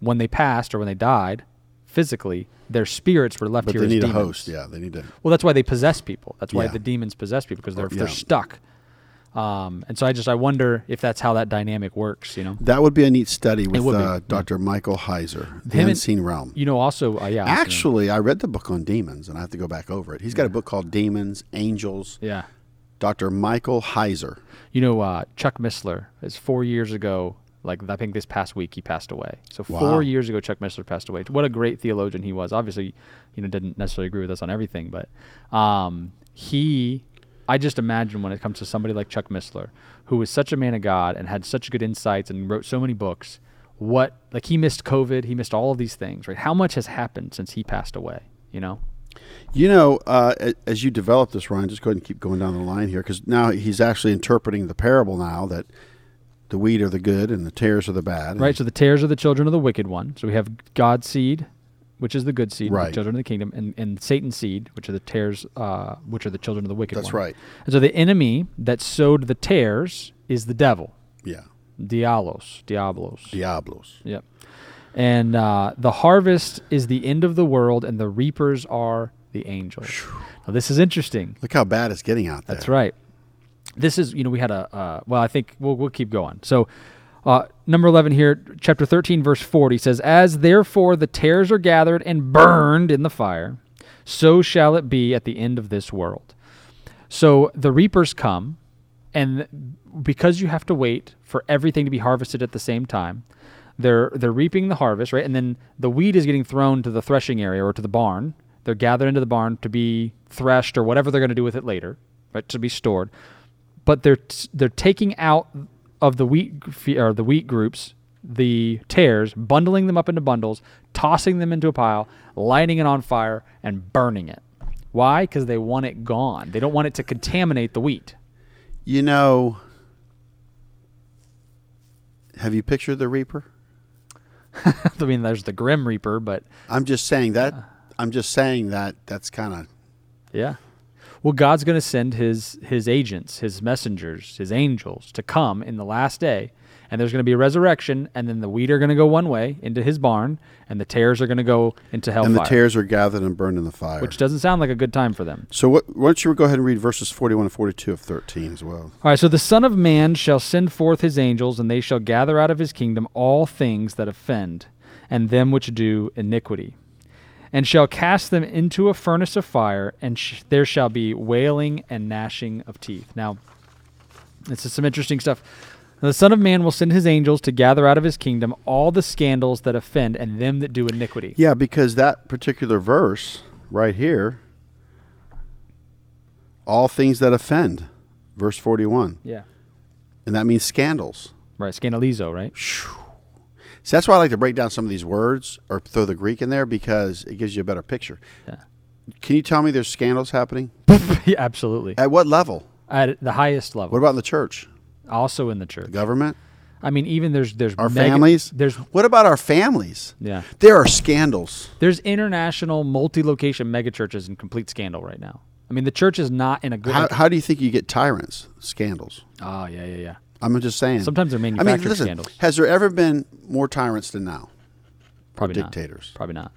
when they passed or when they died physically, their spirits were left here. But here they need a host. Yeah, they need to. Well, that's why they possess people. That's why Yeah. the demons possess people because they're Or- they're stuck. Um, and so I just I wonder if that's how that dynamic works. You know, That would be a neat study with uh, yeah. Dr. Michael Heiser, The Him and- Unseen Realm. you know. Also, uh, yeah, Actually, I read the book on demons, and I have to go back over it. He's got a book called Demons, Angels. yeah. Dr. Michael Heiser. You know, uh, Chuck Missler is four years ago. Like I think this past week he passed away. So Wow. four years ago, Chuck Missler passed away. What a great theologian he was. Obviously, you know, didn't necessarily agree with us on everything, but um, he, I just imagine when it comes to somebody like Chuck Missler, who was such a man of God and had such good insights and wrote so many books. What like he missed COVID, he missed all of these things, right? How much has happened since he passed away? You know, You know, uh, as you develop this, Ryan, just go ahead and keep going down the line here because now he's actually interpreting the parable now that The wheat are the good, and the tares are the bad. Right. So the tares are the children of the wicked one. So we have God's seed, which is the good seed, the children of the kingdom, and, and Satan's seed, which are the tares, uh, which are the children of the wicked That's one. right. And so the enemy that sowed the tares is the devil, Yeah. Dialos, Diablos. Diablos. Yep. And uh, the harvest is the end of the world, and the reapers are the angels. Now, this is interesting. Look how bad it's getting out there. That's right. This is, you know, we had a, uh, well, I think we'll, we'll keep going. So, uh, number 11 here, chapter 13, verse 40 says, As therefore the tares are gathered and burned in the fire, so shall it be at the end of this world. So the reapers come, and because you have to wait for everything to be harvested at the same time, they're they're reaping the harvest, right? And then the wheat is getting thrown to the threshing area or to the barn. They're gathered into the barn to be threshed or whatever they're going to do with it later, right? To be stored. But they're they're taking out of the wheat or the wheat groups the tares, bundling them up into bundles, tossing them into a pile, lighting it on fire, and burning it. Why? Because they want it gone. They don't want it to contaminate the wheat. You know, have you pictured the reaper? I mean, there's the Grim Reaper, but I'm just saying that. I'm just saying that. That's kind of yeah. Well, God's going to send his his agents, his messengers, his angels to come in the last day, and there's going to be a resurrection, and then the wheat are going to go one way into his barn, and the tares are going to go into hell. and the tares are gathered and burned in the fire. which doesn't sound like a good time for them. so what? Why don't you go ahead and read verses 41 and 42 of 13 as well? All right, so the Son of Man shall send forth his angels, and they shall gather out of his kingdom all things that offend, and them which do iniquity, and shall cast them into a furnace of fire, and sh- there shall be wailing and gnashing of teeth. Now, this is some interesting stuff. The Son of Man will send his angels to gather out of his kingdom all the scandals that offend, and them that do iniquity. Yeah, because that particular verse right here, all things that offend, verse 41, Yeah. and that means scandals. Right, scandalizo, right? So that's why I like to break down some of these words or throw the Greek in there because it gives you a better picture. Yeah. Can you tell me there's scandals happening? yeah, absolutely. At what level? At the highest level. What about in the church? also in the church. The government? I mean, even there's there's Our mega- families? There's What about our families? yeah. There are scandals. There's international multi-location megachurches in complete scandal right now. I mean, the church is not in a good. How, how do you think you get tyrants? Scandals. oh yeah, yeah, yeah. I'm just saying. Sometimes they're I mean, listen, scandals. has there ever been more tyrants than now? Probably dictators. Not. Probably not.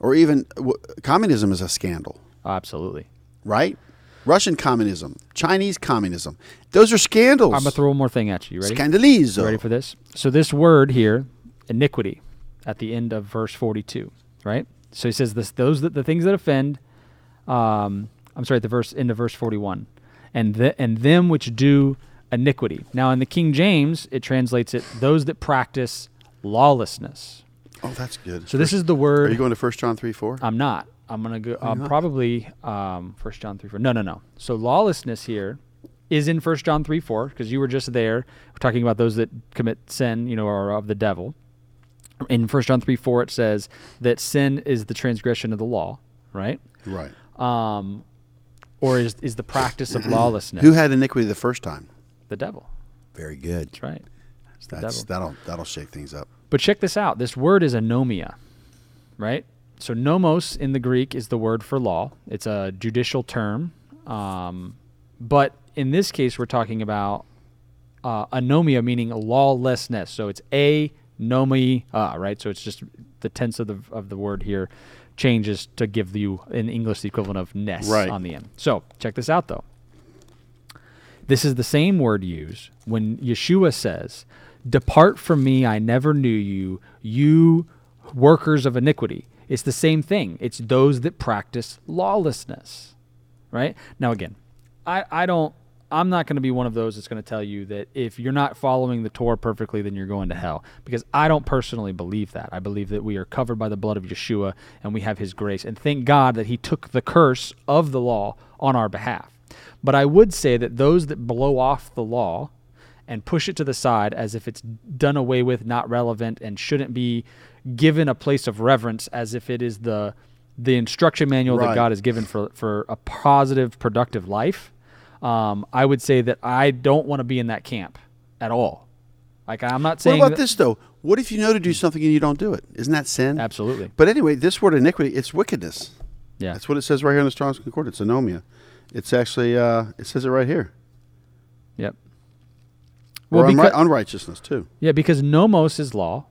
Or even w- communism is a scandal, Oh, absolutely. right? Russian communism, Chinese communism. Those are scandals. I'm gonna throw one more thing at you. You ready? Scandalizo. You ready for this? So this word here, iniquity, at the end of verse 42, right? So he says this: those that the things that offend. Um, I'm sorry, the verse end of verse 41, and the, and them which do iniquity. Now in the King James, it translates it those that practice lawlessness. Oh, that's good. So this is the word. Are you going to 1 John 3 4? I'm not. I'm gonna go. I'm not? probably um, First John three four. No, no, no. So lawlessness here is in First John three four because you were just there. We're talking about those that commit sin, you know, are of the devil. In First John three four, it says that sin is the transgression of the law, right? right. Um, or is is the practice of lawlessness Who had iniquity the first time? The devil? Very good. That's right. It's the That's, devil. that'll that'll shake things up. But check this out. This word is anomia, right? So nomos in the Greek is the word for law. It's a judicial term. Um, but in this case, we're talking about uh, anomia, meaning lawlessness. So it's a nomi, uh, right? So it's just the tense of the of the word here changes to give you in English the equivalent of ness Right. on the end. So check this out though. This is the same word used when Yeshua says, Depart from me, I never knew you, you workers of iniquity. It's the same thing. It's those that practice lawlessness. Right? Now, again, I, I don't, I'm not going to be one of those that's going to tell you that if you're not following the Torah perfectly, then you're going to hell. Because I don't personally believe that. I believe that we are covered by the blood of Yeshua and we have his grace. And thank God that he took the curse of the law on our behalf. But I would say that those that blow off the law and push it to the side as if it's done away with, not relevant, and shouldn't be given a place of reverence as if it is the the instruction manual that God has given for for a positive, productive life. Um, I would say that I don't want to be in that camp at all. Like I'm not saying. What about this though? What if you know to do something and you don't do it? Isn't that sin? Absolutely. But anyway, this word iniquity, it's wickedness. Yeah. That's what it says right here in the Strong's Concordance, anomia. It's actually, uh, it says it right here. Yep. Or Well, unri- because, unrighteousness too. yeah, because nomos is law.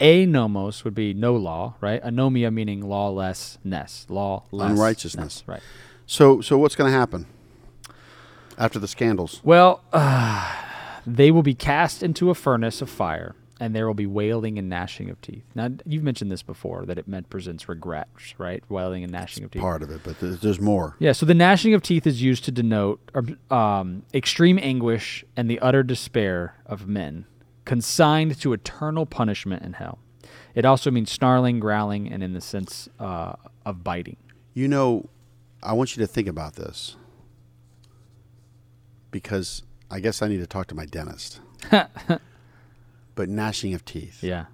A nomos would be no law, right? Anomia meaning lawlessness, law Unrighteousness. right? So, so what's going to happen after the scandals? Well, uh, they will be cast into a furnace of fire, and there will be wailing and gnashing of teeth. Now, you've mentioned this before that it meant presents regrets, right? Wailing and gnashing of teeth. Part of it, but there's, there's more. Yeah, so the gnashing of teeth is used to denote um, extreme anguish and the utter despair of men, consigned to eternal punishment in hell. It also means snarling, growling, and in the sense uh, of biting. You know, I want you to think about this because I guess I need to talk to my dentist. but gnashing of teeth. Yeah.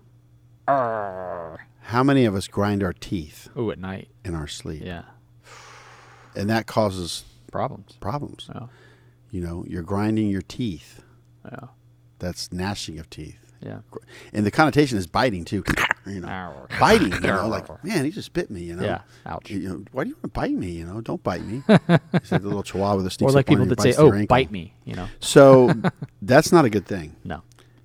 How many of us grind our teeth Oh, at night. in our sleep? Yeah. And that causes Problems. problems. Yeah. You know, you're grinding your teeth. Yeah. That's gnashing of teeth. Yeah. And the connotation is biting too. You know, Ow. biting. You know, like man, he just bit me. You know. Yeah. Ouch. You know, why do you want to bite me? You know, don't bite me. Like the little chihuahua that sneaks Or like people that say, "Oh, bite me," you know. So that's not a good thing. No.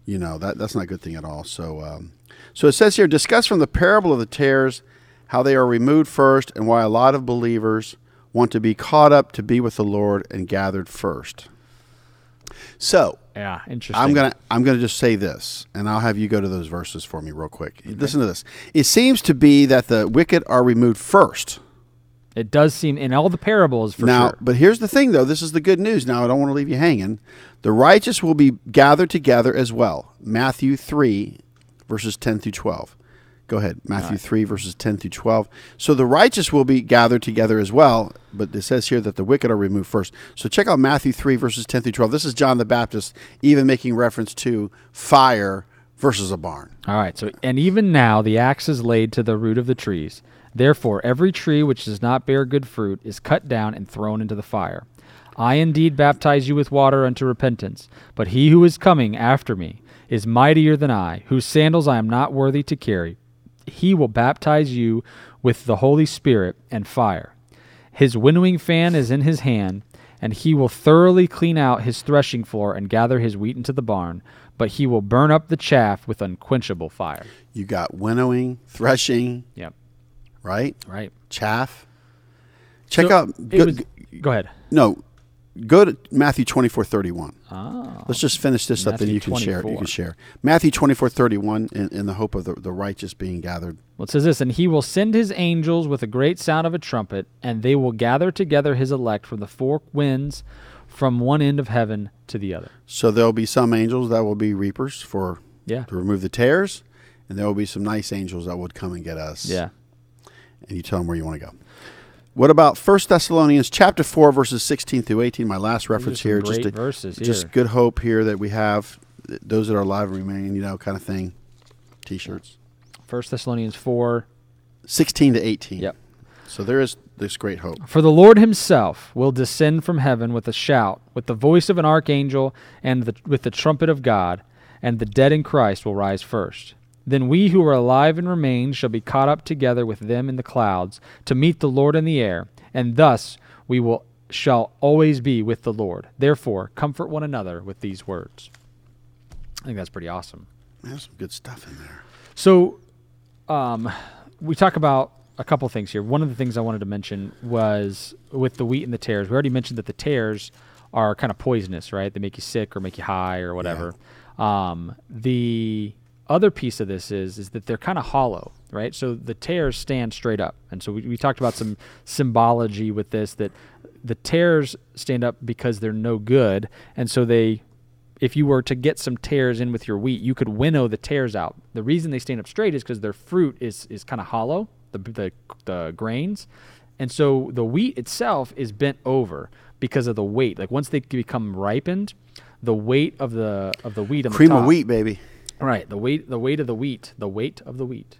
You know that that's not a good thing at all. So, um, so it says here, discuss from the parable of the tares how they are removed first, and why a lot of believers want to be caught up to be with the Lord and gathered first. So Yeah, interesting. I'm gonna I'm gonna just say this, and I'll have you go to those verses for me real quick. Listen to this. It seems to be that the wicked are removed first. It does seem in all the parables for now, sure. but here's the thing, though. This is the good news. Now, I don't want to leave you hanging. The righteous will be gathered together as well. Matthew 3, verses 10 through 12. Go ahead. Matthew 3, verses 10 through 12. So the righteous will be gathered together as well, but it says here that the wicked are removed first. So check out Matthew 3, verses 10 through 12. This is John the Baptist even making reference to fire versus a barn. All right. So, and even now the axe is laid to the root of the trees. Therefore, every tree which does not bear good fruit is cut down and thrown into the fire. I indeed baptize you with water unto repentance, but he who is coming after me is mightier than I, whose sandals I am not worthy to carry. He will baptize you with the Holy Spirit and fire. His winnowing fan is in his hand, and he will thoroughly clean out his threshing floor and gather his wheat into the barn, but he will burn up the chaff with unquenchable fire. You got winnowing, threshing, Yep. Right? Right. Chaff. Check So out. Go, was- go ahead. no, go to Matthew twenty four thirty one. Oh. Ah. Let's just finish this up, then you can share. it. You can share Matthew twenty four thirty one, in, in the hope of the, the righteous being gathered. Well, it says this, and he will send his angels with a great sound of a trumpet, and they will gather together his elect from the four winds, from one end of heaven to the other. So there'll be some angels that will be reapers for Yeah. to remove the tares, and there will be some nice angels that would come and get us. Yeah. And you tell them where you want to go. What about First Thessalonians chapter four verses sixteen through eighteen? My last reference here, just to, verses here. just good hope here that we have those that are alive remain, you know, kind of thing. T-shirts, First Thessalonians 4. sixteen to eighteen. Yep. So there is this great hope. For the Lord himself will descend from heaven with a shout, with the voice of an archangel, and the, with the trumpet of God, and the dead in Christ will rise first. Then we who are alive and remain shall be caught up together with them in the clouds to meet the Lord in the air, and thus we will shall always be with the Lord. Therefore, comfort one another with these words. I think that's pretty awesome. There's some good stuff in there. So, um, we talk about a couple things here. One of the things I wanted to mention was with the wheat and the tares. We already mentioned that the tares are kind of poisonous, right? They make you sick or make you high or whatever. Um, the other piece of this is is that they're kind of hollow, right? So the tares stand straight up, and so we, we talked about some symbology with this that the tares stand up because they're no good, and so they if you were to get some tares in with your wheat, you could winnow the tares out. The reason they stand up straight is because their fruit is is kind of hollow, the, the the grains, and so the wheat itself is bent over because of the weight. Like once they become ripened, the weight of the of the wheat on Cream the cream of wheat, baby. Right, the weight the weight of the wheat, the weight of the wheat,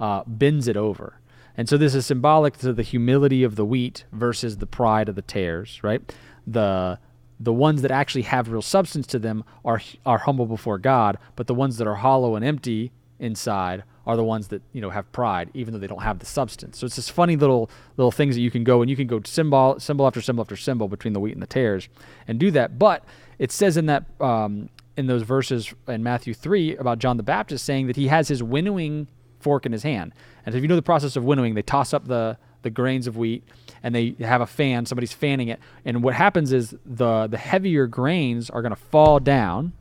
uh, bends it over, and so this is symbolic to the humility of the wheat versus the pride of the tares. Right, the the ones that actually have real substance to them are are humble before God, but the ones that are hollow and empty inside are the ones that you know have pride, even though they don't have the substance. So it's this funny little little things that you can go and you can go symbol symbol after symbol after symbol between the wheat and the tares, and do that. But it says in that um, in those verses in Matthew three about John the Baptist saying that he has his winnowing fork in his hand, and if you know the process of winnowing, they toss up the the grains of wheat and they have a fan somebody's fanning it. And what happens is the the heavier grains are going to fall down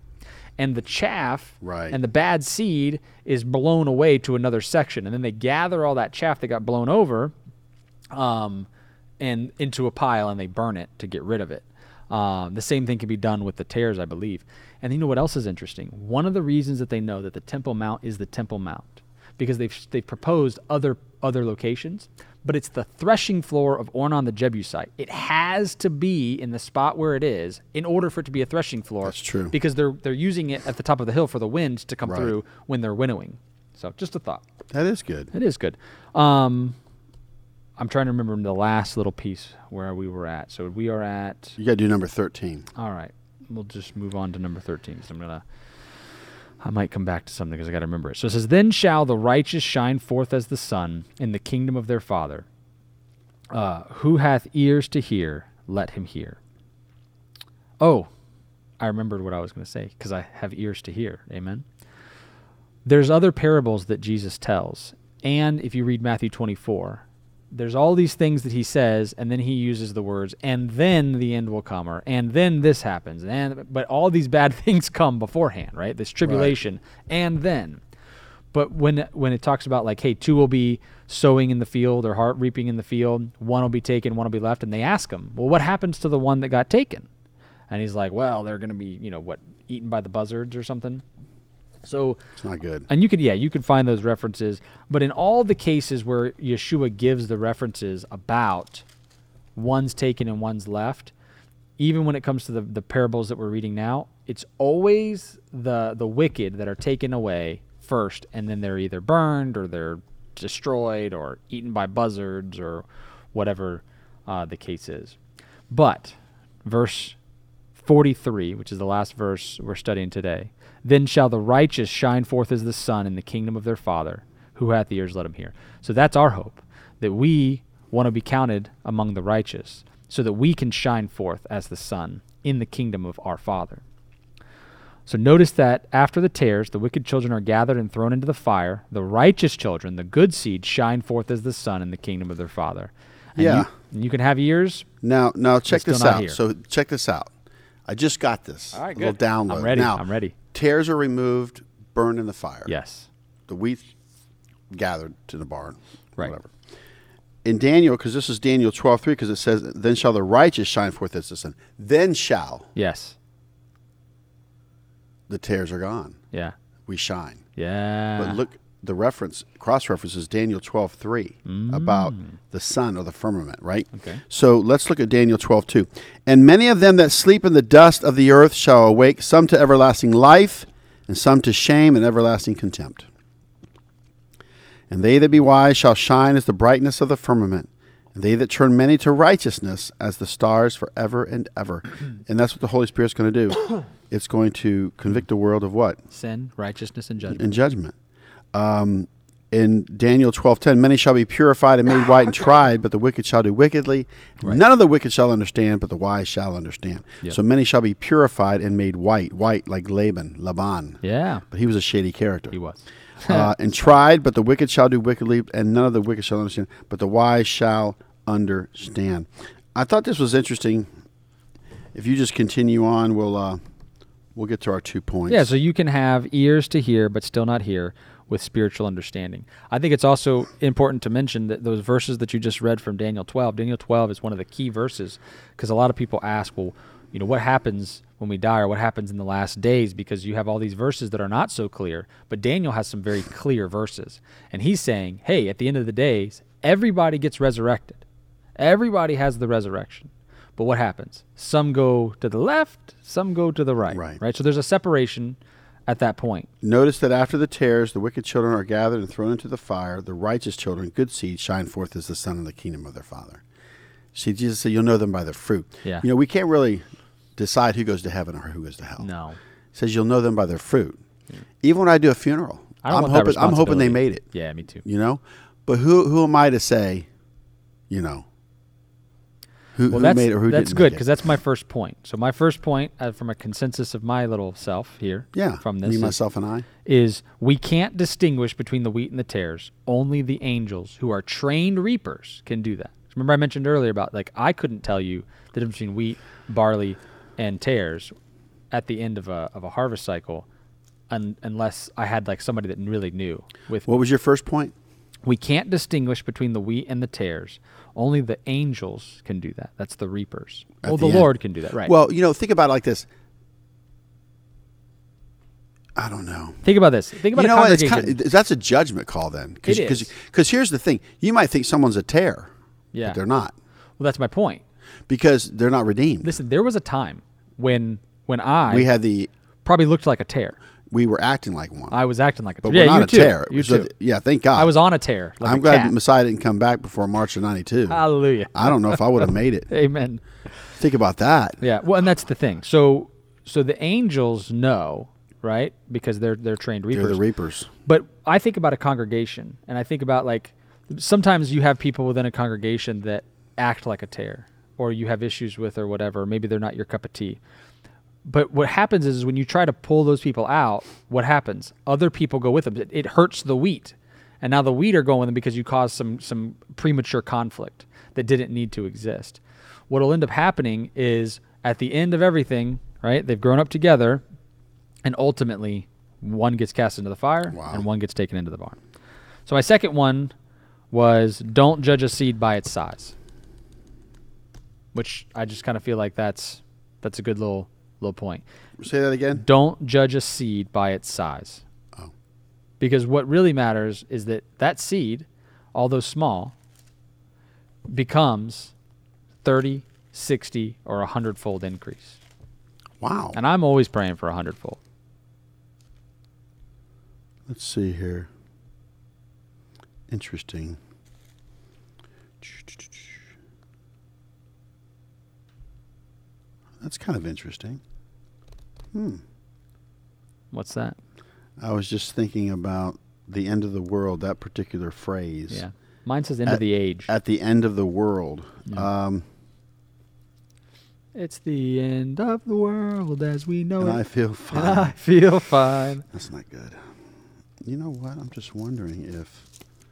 and the chaff Right. and the bad seed is blown away to another section. And then they gather all that chaff that got blown over um, and into a pile and they burn it to get rid of it um, the same thing can be done with the tares i believe and you know what else is interesting one of the reasons that they know that the temple mount is the temple mount because they've, they've proposed other other locations but it's the threshing floor of Ornan the Jebusite. It has to be in the spot where it is in order for it to be a threshing floor. That's true. Because they're they're using it at the top of the hill for the wind to come Right. through when they're winnowing. So just a thought. That is good. It is good. Um, I'm trying to remember the last little piece where we were at. So we are at. You got to do number 13. All right, we'll just move on to number 13. So I'm gonna. I might come back to something because I got to remember it. So it says, "Then shall the righteous shine forth as the sun in the kingdom of their Father. Uh, who hath ears to hear, let him hear." Oh, I remembered what I was going to say because I have ears to hear. Amen. There's other parables that Jesus tells, and if you read Matthew 24, there's all these things that he says, and then he uses the words, and then the end will come, or and then this happens, and but all these bad things come beforehand, right? This tribulation, and then. But when when it talks about like, hey, two will be sowing in the field or heart reaping in the field, one will be taken, one will be left, and they ask him, well, what happens to the one that got taken? And he's like, well, they're going to be, you know, what, eaten by the buzzards or something. So It's not good. and you could, yeah, you could find those references. But in all the cases where Yeshua gives the references about one's taken and one's left, even when it comes to the, the parables that we're reading now, it's always the the wicked that are taken away first, and then they're either burned or they're destroyed or eaten by buzzards or whatever uh, the case is. But verse 43, which is the last verse we're studying today. Then shall the righteous shine forth as the sun in the kingdom of their Father. Who hath ears, let him hear. So that's our hope, that we want to be counted among the righteous, so that we can shine forth as the sun in the kingdom of our Father. So notice that after the tares, the wicked children are gathered and thrown into the fire. The righteous children, the good seed, shine forth as the sun in the kingdom of their Father. And Yeah. You, and you can have ears. Now, now check this out. here. So check this out. I just got this. All right, a little good. I'm download. ready. Now, I'm ready. Tares are removed, burned in the fire. Yes. The wheat gathered to the barn. Right. Whatever. In Daniel, because this is Daniel twelve three, because it says, "Then shall the righteous shine forth as the sun." Then shall Yes. the tares are gone. Yeah. We shine. Yeah. But look, the reference, cross reference is Daniel twelve three about the sun or the firmament, right? Mm. Okay. So let's look at Daniel twelve two. And many of them that sleep in the dust of the earth shall awake, some to everlasting life, and some to shame and everlasting contempt. And they that be wise shall shine as the brightness of the firmament, and they that turn many to righteousness as the stars forever and ever. and that's what the Holy Spirit's going to do. it's going to convict the world of what? Sin, righteousness, and judgment. And judgment. Um, in Daniel twelve ten, many shall be purified and made white and tried, but the wicked shall do wickedly. None of the wicked shall understand, but the wise shall understand. Yep. So many shall be purified and made white, white like Laban, Laban. Yeah. But he was a shady character. He was. uh, and tried, but the wicked shall do wickedly, and none of the wicked shall understand, but the wise shall understand. I thought this was interesting. If you just continue on, we'll uh, we'll get to our two points. Yeah, so you can have ears to hear, but still not hear with spiritual understanding. I think it's also important to mention that those verses that you just read from Daniel 12, Daniel 12 is one of the key verses because a lot of people ask, well, you know, what happens when we die or what happens in the last days because you have all these verses that are not so clear. But Daniel has some very clear verses. And he's saying, hey, at the end of the days, everybody gets resurrected. Everybody has the resurrection. But what happens? Some go to the left, some go to the right. Right. Right. So there's a separation at that point. Notice that after the tares, the wicked children are gathered and thrown into the fire. The righteous children, good seed, shine forth as the sun in the kingdom of their Father. See, Jesus said, "You'll know them by their fruit." Yeah. You know, we can't really decide who goes to heaven or who goes to hell. No. It says you'll know them by their fruit. Even when I do a funeral, I don't I'm want that hoping I'm hoping they made it. Yeah, me too. You know, but who who am I to say? You know, who, Well, who that's, made it or who that's good because that's my first point. So my first point, uh, from a consensus of my little self here, yeah. from this me, is- myself, and I. is we can't distinguish between the wheat and the tares. Only the angels who are trained reapers can do that. Remember, I mentioned earlier about like I couldn't tell you the difference between wheat, barley, and tares at the end of a of a harvest cycle, un- unless I had like somebody that really knew. With What was your first point? we can't distinguish between the wheat and the tares. Only the angels can do that. That's the reapers. At well, the the. Lord can do that, right? Well, you know, think about it like this. I don't know. think about this. Think about you know what? It's kind of, that's a judgment call then. It is. Because here's the thing: you might think someone's a tare, yeah. but they're not Well, that's my point. because they're not redeemed. Listen, there was a time when when I we had the probably looked like a tare. We were acting like one, I was acting like a but tear. we're not a too. tear. You So too. yeah, thank God. I was on a tear. Like I'm a glad cat. Messiah didn't come back before March of '92. Hallelujah. I don't know if I would have made it. Amen. Think about that. Yeah. Well, and that's the thing. So so the angels know, right? Because they're they're trained reapers. They're the reapers. But I think about a congregation, and I think about like sometimes you have people within a congregation that act like a tare, or you have issues with, or whatever. Maybe they're not your cup of tea. But what happens is, when you try to pull those people out, what happens? Other people go with them. It, it hurts the wheat, and now the wheat are going with them because you caused some some premature conflict that didn't need to exist. What'll end up happening is at the end of everything, right? They've grown up together, and ultimately one gets cast into the fire Wow. and one gets taken into the barn. So my second one was don't judge a seed by its size. Which I just kind of feel like that's that's a good little little point. Say that again. Don't judge a seed by its size. Oh. Because what really matters is that that seed, although small, becomes 30, 60 or a 100 fold increase. Wow. And I'm always praying for a 100 fold. Let's see here. Interesting. That's kind of interesting. What's that? I was just thinking about the end of the world, that particular phrase. Yeah. Mine says end of the age. At the end of the world. Yeah. Um, It's the end of the world as we know and it. I feel And fine. I feel fine. That's not good. You know what? I'm just wondering if.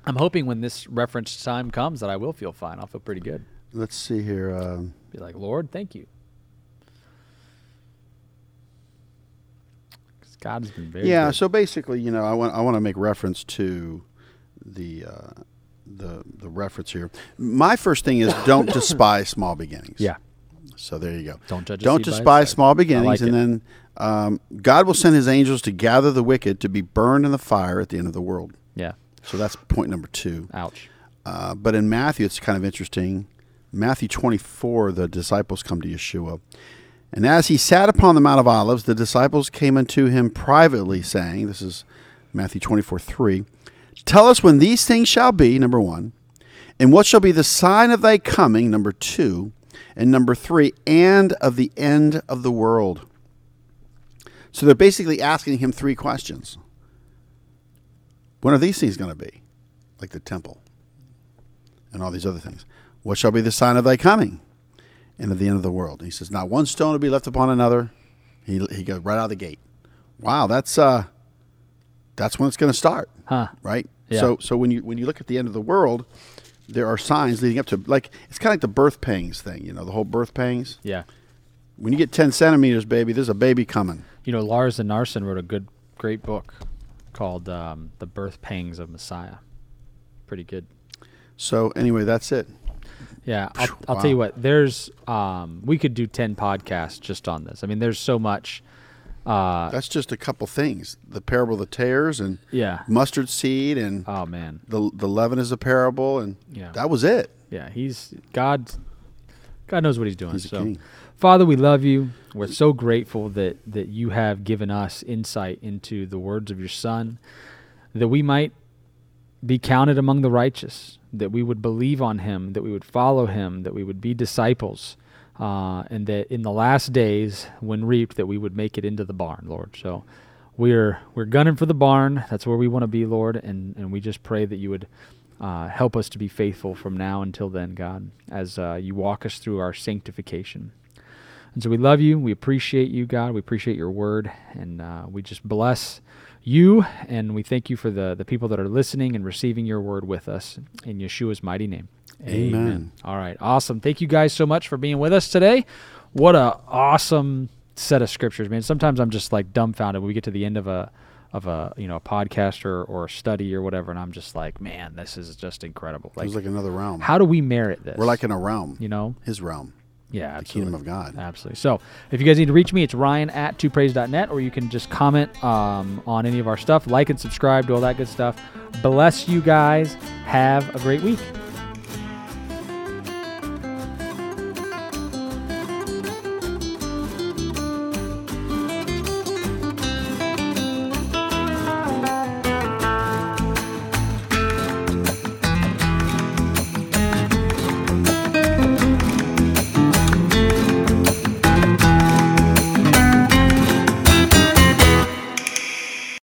I'm hoping when this reference time comes that I will feel fine. I'll feel pretty good. Let's see here. Um, Be like, Lord, thank you. God has been very yeah. good. So basically, you know, I want I want to make reference to the uh, the the reference here. My first thing is don't despise small beginnings. yeah. So there you go. Don't judge Don't seed by its despise small beginnings, like and it. then um, God will send His angels to gather the wicked to be burned in the fire at the end of the world. Yeah. So that's point number two. Ouch. Uh, but in Matthew, it's kind of interesting. Matthew 24, the disciples come to Yeshua. And as he sat upon the Mount of Olives, the disciples came unto him privately, saying, This is Matthew 24, 3. Tell us when these things shall be, number one, and what shall be the sign of thy coming, number two, and number three, and of the end of the world. So they're basically asking him three questions. When are these things going to be? Like the temple and all these other things. What shall be the sign of thy coming and of the end of the world? And he says, Not one stone will be left upon another. He, he goes right out of the gate. Wow, that's uh that's when it's going to start, Huh. right? Yeah. So so when you when you look at the end of the world, there are signs leading up to like it's kind of like the birth pangs thing, you know, the whole birth pangs. Yeah. When you get 10 centimeters, baby, there's a baby coming. You know, Lars Enarson wrote a good, great book called um, "The Birth Pangs of Messiah." Pretty good. So anyway, that's it. Yeah, I'll, Phew, I'll tell you what. There's, um, we could do ten podcasts just on this. I mean, there's so much. Uh, That's just a couple things. The parable of the tares and yeah. mustard seed and Oh man. the the leaven is a parable and Yeah. that was it. Yeah. He's God. God knows what He's doing. He's so. Father, we love you. We're so grateful that that you have given us insight into the words of your Son, that we might be counted among the righteous, that we would believe on him, that we would follow him, that we would be disciples, uh, and that in the last days, when reaped, that we would make it into the barn, Lord. So we're we're gunning for the barn. That's where we want to be, Lord, and and we just pray that you would. Uh, help us to be faithful from now until then, God, as uh, you walk us through our sanctification. And so we love you. We appreciate you, God. We appreciate your word. And uh, we just bless you. And we thank you for the, the people that are listening and receiving your word with us. In Yeshua's mighty name. Amen. All right. Awesome. Thank you guys so much for being with us today. What a awesome set of scriptures, man. Sometimes I'm just like dumbfounded when we get to the end of a of a you know a podcast or, or a study or whatever, and I'm just like, man, this is just incredible. Like, it's like another realm. How do we merit this? We're like in a realm. you know, His realm. Yeah, The absolutely. kingdom of God. Absolutely. So if you guys need to reach me, it's ryan at twopraise.net, or you can just comment um, on any of our stuff, like and subscribe, do all that good stuff. Bless you guys. Have a great week.